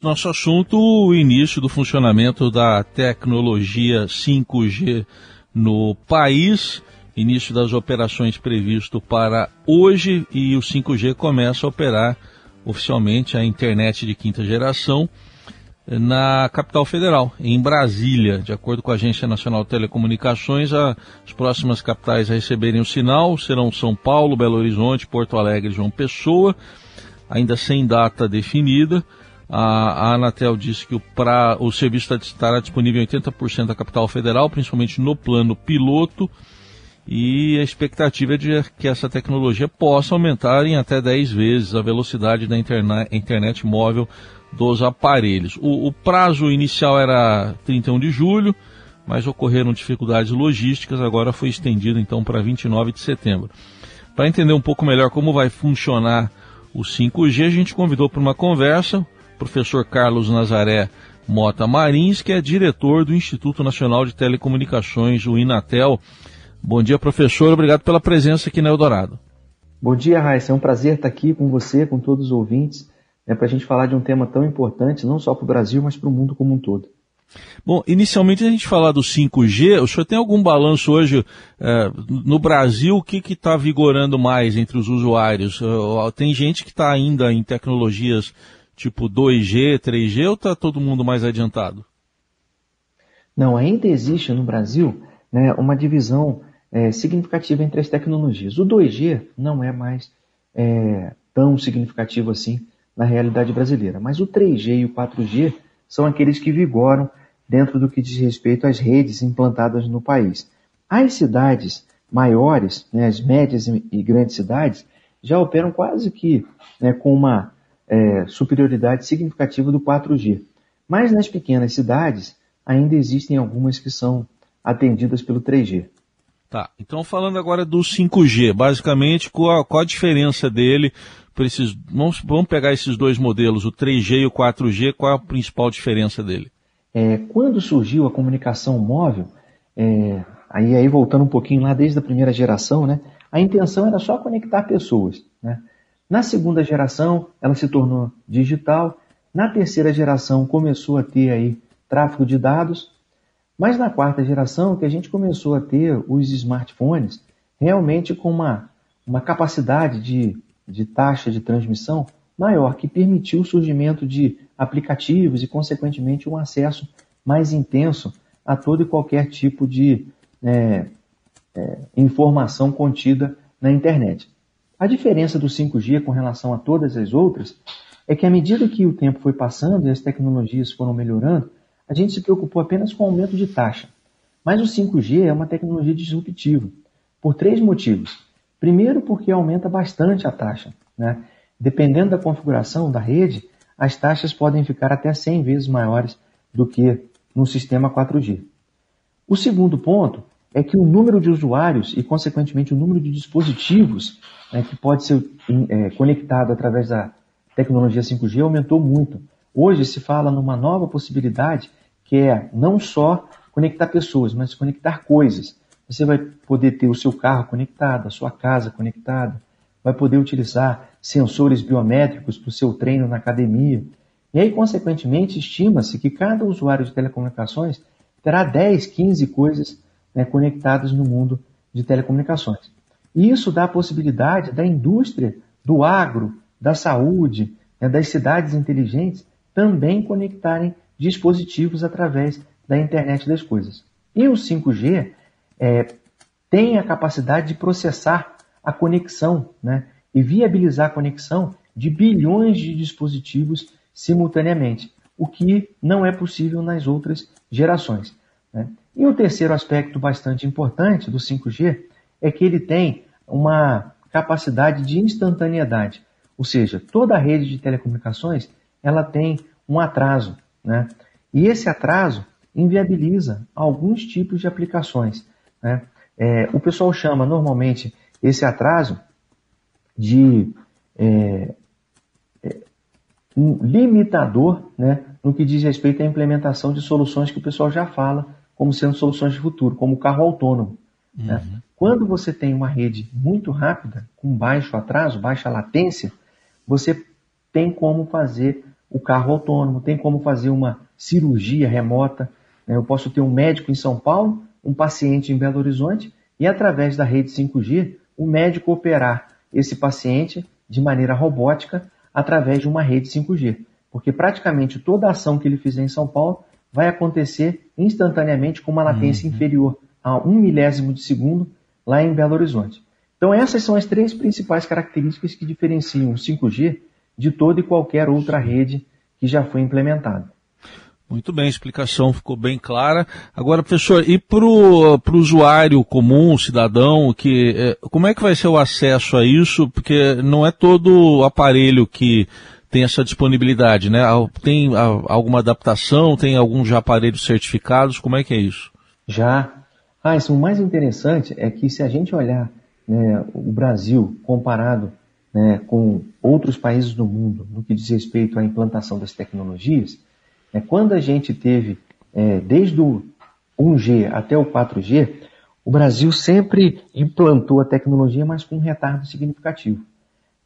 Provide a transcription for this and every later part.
Nosso assunto, o início do funcionamento da tecnologia 5G no país, início das operações previsto para hoje e o 5G começa a operar oficialmente a internet de quinta geração na capital federal, em Brasília. De acordo com a Agência Nacional de Telecomunicações, as próximas capitais a receberem o sinal serão São Paulo, Belo Horizonte, Porto Alegre e João Pessoa, ainda sem data definida. A, Anatel disse que o, pra, o serviço estará disponível em 80% da capital federal, principalmente no plano piloto, e a expectativa é de que essa tecnologia possa aumentar em até 10 vezes a velocidade da internet, internet móvel dos aparelhos. O, o, prazo inicial era 31 de julho, mas ocorreram dificuldades logísticas, agora foi estendido então para 29 de setembro. Para entender um pouco melhor como vai funcionar o 5G, a gente convidou para uma conversa professor Carlos Nazaré Mota Marins, que é diretor do Instituto Nacional de Telecomunicações, o Inatel. Bom dia, professor. Obrigado pela presença aqui na Eldorado. Bom dia, Raíssa. É um prazer estar aqui com você, com todos os ouvintes, né, para a gente falar de um tema tão importante, não só para o Brasil, mas para o mundo como um todo. Bom, inicialmente a gente falar do 5G, o senhor tem algum balanço hoje é, no Brasil? O que está vigorando mais entre os usuários? Tem gente que está ainda em tecnologias tipo 2G, 3G ou está todo mundo mais adiantado? Não, ainda existe no Brasil né, uma divisão é, significativa entre as tecnologias. O 2G não é mais é, tão significativo assim na realidade brasileira, mas o 3G e o 4G são aqueles que vigoram dentro do que diz respeito às redes implantadas no país. As cidades maiores, né, as médias e grandes cidades, já operam quase que né, com uma é, superioridade significativa do 4G. Mas nas pequenas cidades, ainda existem algumas que são atendidas pelo 3G. Tá, então falando agora do 5G, basicamente qual a, qual a diferença dele para esses. Vamos, vamos pegar esses dois modelos, o 3G e o 4G, qual é a principal diferença dele? É, quando surgiu a comunicação móvel, é, aí, aí voltando um pouquinho lá desde a primeira geração, né, a intenção era só conectar pessoas. Né? Na segunda geração, ela se tornou digital. Na terceira geração, começou a ter aí tráfego de dados. Mas na quarta geração, que a gente começou a ter os smartphones realmente com uma, uma capacidade de, de taxa de transmissão maior, que permitiu o surgimento de aplicativos e, consequentemente, um acesso mais intenso a todo e qualquer tipo de é, é, informação contida na internet. A diferença do 5G com relação a todas as outras é que à medida que o tempo foi passando e as tecnologias foram melhorando, a gente se preocupou apenas com o aumento de taxa. Mas o 5G é uma tecnologia disruptiva, por três motivos. Primeiro, porque aumenta bastante a taxa. Né? Dependendo da configuração da rede, as taxas podem ficar até 100 vezes maiores do que no sistema 4G. O segundo ponto é que o número de usuários e, consequentemente, o número de dispositivos né, que pode ser é, conectado através da tecnologia 5G aumentou muito. Hoje se fala numa nova possibilidade que é não só conectar pessoas, mas conectar coisas. Você vai poder ter o seu carro conectado, a sua casa conectada, vai poder utilizar sensores biométricos para o seu treino na academia. E aí, consequentemente, estima-se que cada usuário de telecomunicações terá 10, 15 coisas né, conectadas no mundo de telecomunicações. Isso dá a possibilidade da indústria, do agro, da saúde, né, das cidades inteligentes também conectarem dispositivos através da internet das coisas. E o 5G é, tem a capacidade de processar a conexão né, e viabilizar a conexão de bilhões de dispositivos simultaneamente, o que não é possível nas outras gerações. Né? E o terceiro aspecto bastante importante do 5G é que ele tem uma capacidade de instantaneidade, ou seja, toda a rede de telecomunicações ela tem um atraso, né? E esse atraso inviabiliza alguns tipos de aplicações. Né? É, o pessoal chama normalmente esse atraso de é, é, um limitador né, no que diz respeito à implementação de soluções que o pessoal já fala como sendo soluções de futuro, como o carro autônomo. Né? Uhum. Né? Quando você tem uma rede muito rápida, com baixo atraso, baixa latência, você tem como fazer o carro autônomo, tem como fazer uma cirurgia remota. Né? Eu posso ter um médico em São Paulo, um paciente em Belo Horizonte e através da rede 5G, o médico operar esse paciente de maneira robótica através de uma rede 5G. Porque praticamente toda a ação que ele fizer em São Paulo vai acontecer instantaneamente com uma latência uhum. inferior a um milésimo de segundo lá em Belo Horizonte. Então essas são as três principais características que diferenciam o 5G de toda e qualquer outra rede que já foi implementada. Muito bem, a explicação ficou bem clara. Agora, professor, e para o usuário comum, cidadão, que, é, como é que vai ser o acesso a isso? Porque não é todo aparelho que tem essa disponibilidade, né? Tem alguma adaptação, tem alguns aparelhos certificados, como é que é isso? Já. Ah, isso, o mais interessante é que se a gente olhar né, o Brasil comparado né, com outros países do mundo no que diz respeito à implantação das tecnologias, é, quando a gente teve, é, desde o 1G até o 4G, o Brasil sempre implantou a tecnologia, mas com um retardo significativo.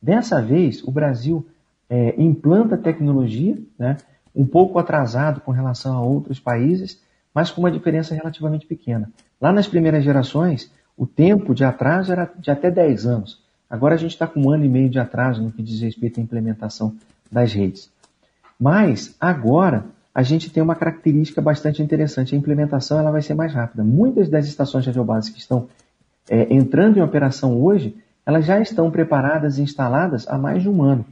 Dessa vez, o Brasil é, implanta tecnologia, né, um pouco atrasado com relação a outros países, mas com uma diferença relativamente pequena. Lá nas primeiras gerações, o tempo de atraso era de até 10 anos. Agora a gente está com um ano e meio de atraso no que diz respeito à implementação das redes. Mas agora a gente tem uma característica bastante interessante. A implementação ela vai ser mais rápida. Muitas das estações radiobases que estão é, entrando em operação hoje, elas já estão preparadas e instaladas há mais de um ano.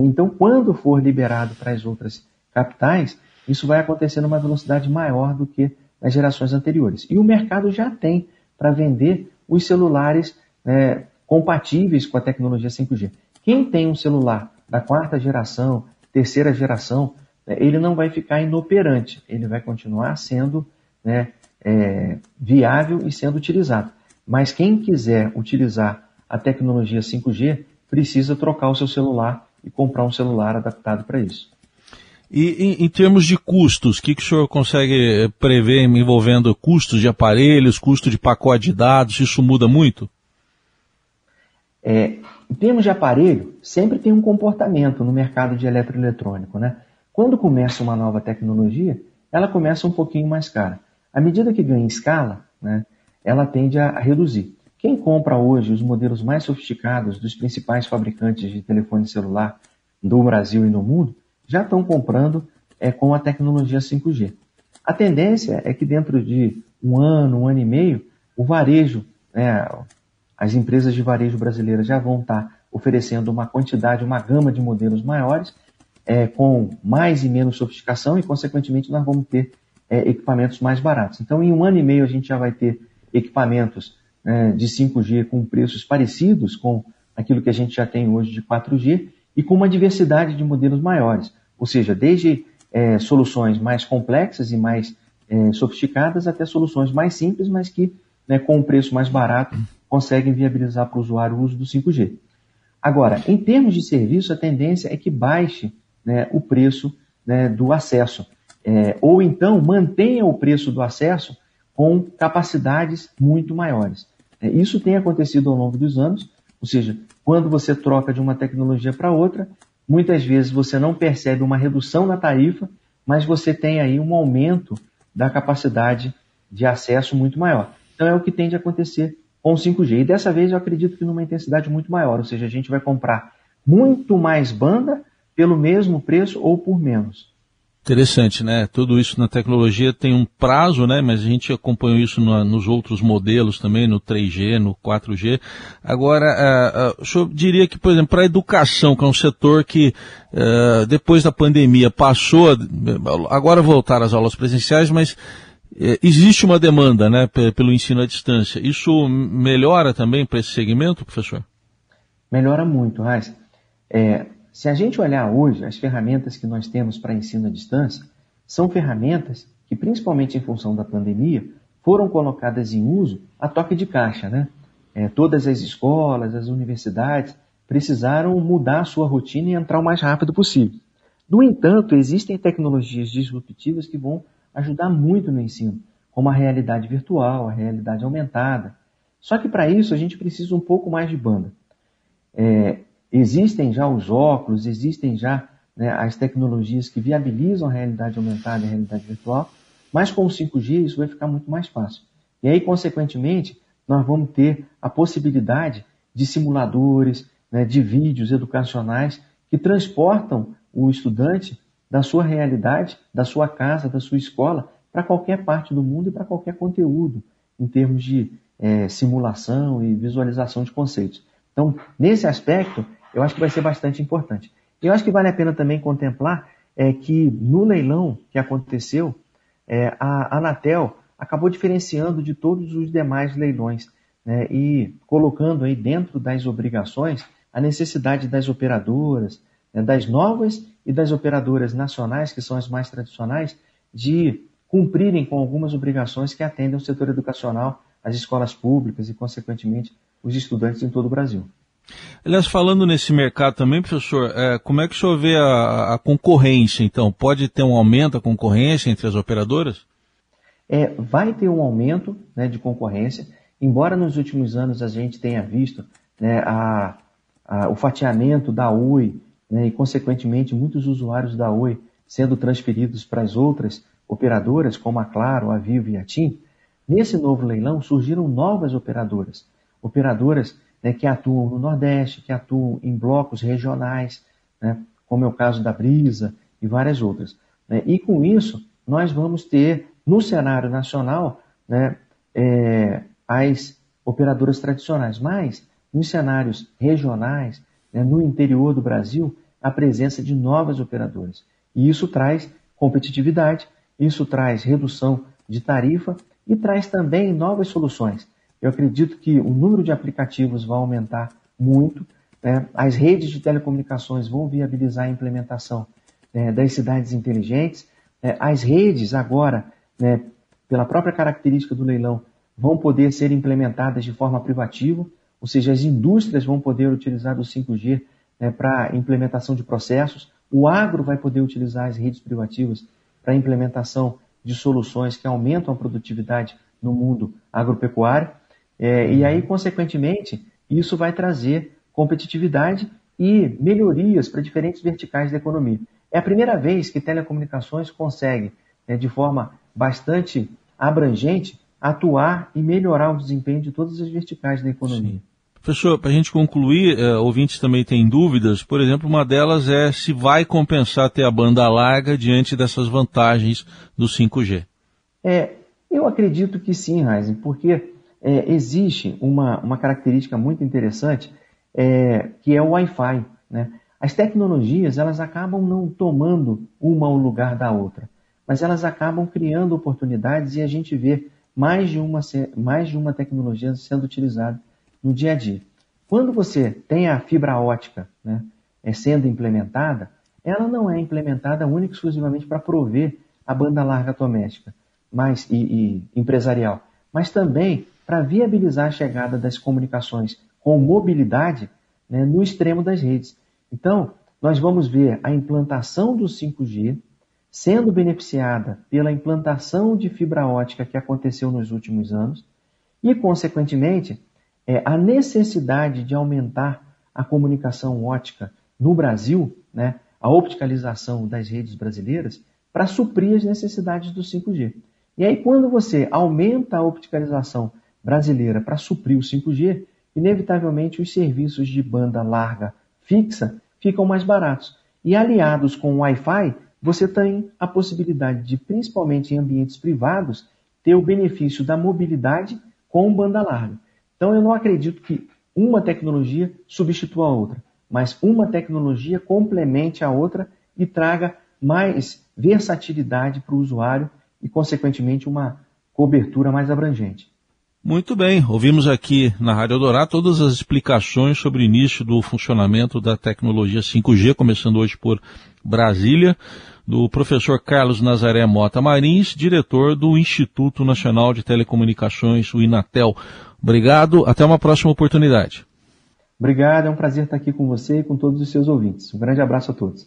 Então, quando for liberado para as outras capitais, isso vai acontecer numa velocidade maior do que nas gerações anteriores. E o mercado já tem para vender os celulares é, compatíveis com a tecnologia 5G. Quem tem um celular da quarta geração, terceira geração, né, ele não vai ficar inoperante, ele vai continuar sendo né, é, viável e sendo utilizado. Mas quem quiser utilizar a tecnologia 5G precisa trocar o seu celular e comprar um celular adaptado para isso. E em, em, termos de custos, o que, que o senhor consegue eh, prever envolvendo custos de aparelhos, custo de pacote de dados? Isso muda muito? É, em termos de aparelho, sempre tem um comportamento no mercado de eletroeletrônico. Né? Quando começa uma nova tecnologia, ela começa um pouquinho mais cara. À medida que ganha escala, né, ela tende a, a reduzir. Quem compra hoje os modelos mais sofisticados dos principais fabricantes de telefone celular do Brasil e no mundo já estão comprando é, com a tecnologia 5G. A tendência é que dentro de um ano, um ano e meio, o varejo, né, as empresas de varejo brasileiras já vão estar oferecendo uma quantidade, uma gama de modelos maiores, é, com mais e menos sofisticação e, consequentemente, nós vamos ter é, equipamentos mais baratos. Então, em um ano e meio, a gente já vai ter equipamentos né, de 5G com preços parecidos com aquilo que a gente já tem hoje de 4G e com uma diversidade de modelos maiores. Ou seja, desde é, soluções mais complexas e mais é, sofisticadas até soluções mais simples, mas que né, com um preço mais barato conseguem viabilizar para o usuário o uso do 5G. Agora, em termos de serviço, a tendência é que baixe né, o preço né, do acesso. É, ou então mantenha o preço do acesso com capacidades muito maiores. É, isso tem acontecido ao longo dos anos, ou seja, quando você troca de uma tecnologia para outra, muitas vezes você não percebe uma redução na tarifa, mas você tem aí um aumento da capacidade de acesso muito maior. Então é o que tende a acontecer com o 5G. E dessa vez eu acredito que numa intensidade muito maior, ou seja, a gente vai comprar muito mais banda pelo mesmo preço ou por menos. Interessante, né? Tudo isso na tecnologia tem um prazo, né? Mas a gente acompanhou isso no, nos outros modelos também, no 3G, no 4G. Agora, uh, uh, o senhor diria que, por exemplo, para a educação, que é um setor que uh, depois da pandemia passou, agora voltar às aulas presenciais, mas existe uma demanda, né, pelo ensino à distância. Isso melhora também para esse segmento, professor? Melhora muito, Raiz. É, se a gente olhar hoje, as ferramentas que nós temos para ensino à distância são ferramentas que, principalmente em função da pandemia, foram colocadas em uso a toque de caixa. Né? É, todas as escolas, as universidades precisaram mudar a sua rotina e entrar o mais rápido possível. No entanto, existem tecnologias disruptivas que vão ajudar muito no ensino, como a realidade virtual, a realidade aumentada. Só que para isso a gente precisa um pouco mais de banda. É, Existem já os óculos, existem já né, as tecnologias que viabilizam a realidade aumentada e a realidade virtual, mas com o 5G isso vai ficar muito mais fácil. E aí, consequentemente, nós vamos ter a possibilidade de simuladores, né, de vídeos educacionais que transportam o estudante da sua realidade, da sua casa, da sua escola, para qualquer parte do mundo e para qualquer conteúdo, em termos de é, simulação e visualização de conceitos. Então, nesse aspecto, eu acho que vai ser bastante importante. Eu acho que vale a pena também contemplar é, que no leilão que aconteceu, é, a Anatel acabou diferenciando de todos os demais leilões né, e colocando aí dentro das obrigações a necessidade das operadoras, né, das novas e das operadoras nacionais, que são as mais tradicionais, de cumprirem com algumas obrigações que atendem o setor educacional, as escolas públicas e, consequentemente, os estudantes em todo o Brasil. Aliás, falando nesse mercado também, professor, é, como é que o senhor vê a, a, concorrência, então? Pode ter um aumento da concorrência entre as operadoras? É, vai ter um aumento né, de concorrência, embora nos últimos anos a gente tenha visto né, a, a, o fatiamento da Oi né, e, consequentemente, muitos usuários da Oi sendo transferidos para as outras operadoras, como a Claro, a Vivo e a TIM, nesse novo leilão surgiram novas operadoras. Operadoras né, que atuam no Nordeste, que atuam em blocos regionais, né, como é o caso da Brisa e várias outras. Né, e com isso, nós vamos ter no cenário nacional né, é, as operadoras tradicionais, mas nos cenários regionais, né, no interior do Brasil, a presença de novas operadoras. E isso traz competitividade, isso traz redução de tarifa e traz também novas soluções. Eu acredito que o número de aplicativos vai aumentar muito, né? as redes de telecomunicações vão viabilizar a implementação né, das cidades inteligentes, né? as redes agora, né, pela própria característica do leilão, vão poder ser implementadas de forma privativa, ou seja, as indústrias vão poder utilizar o 5G né, para implementação de processos, o agro vai poder utilizar as redes privativas para implementação de soluções que aumentam a produtividade no mundo agropecuário. É, e aí, consequentemente, isso vai trazer competitividade e melhorias para diferentes verticais da economia. É a primeira vez que telecomunicações consegue, né, de forma bastante abrangente, atuar e melhorar o desempenho de todas as verticais da economia. Sim. Professor, para a gente concluir, é, ouvintes também têm dúvidas. Por exemplo, uma delas é se vai compensar ter a banda larga diante dessas vantagens do 5G. É, eu acredito que sim, Heisen, porque é, existe uma, uma característica muito interessante é, que é o Wi-Fi. Né? As tecnologias elas acabam não tomando uma ao lugar da outra, mas elas acabam criando oportunidades e a gente vê mais de uma, mais de uma tecnologia sendo utilizada no dia a dia. Quando você tem a fibra ótica né, é, sendo implementada, ela não é implementada única e exclusivamente para prover a banda larga doméstica mas, e, e empresarial, mas também para viabilizar a chegada das comunicações com mobilidade né, no extremo das redes. Então, nós vamos ver a implantação do 5G sendo beneficiada pela implantação de fibra ótica que aconteceu nos últimos anos e, consequentemente, é, a necessidade de aumentar a comunicação ótica no Brasil, né, a opticalização das redes brasileiras, para suprir as necessidades do 5G. E aí, quando você aumenta a opticalização brasileira para suprir o 5G, inevitavelmente os serviços de banda larga fixa ficam mais baratos. E aliados com o Wi-Fi, você tem a possibilidade de, principalmente em ambientes privados, ter o benefício da mobilidade com banda larga. Então eu não acredito que uma tecnologia substitua a outra, mas uma tecnologia complemente a outra e traga mais versatilidade para o usuário e, consequentemente, uma cobertura mais abrangente. Muito bem, ouvimos aqui na Rádio Dourado todas as explicações sobre o início do funcionamento da tecnologia 5G, começando hoje por Brasília, do professor Carlos Nazaré Mota Marins, diretor do Instituto Nacional de Telecomunicações, o Inatel. Obrigado, até uma próxima oportunidade. Obrigado, é um prazer estar aqui com você e com todos os seus ouvintes. Um grande abraço a todos.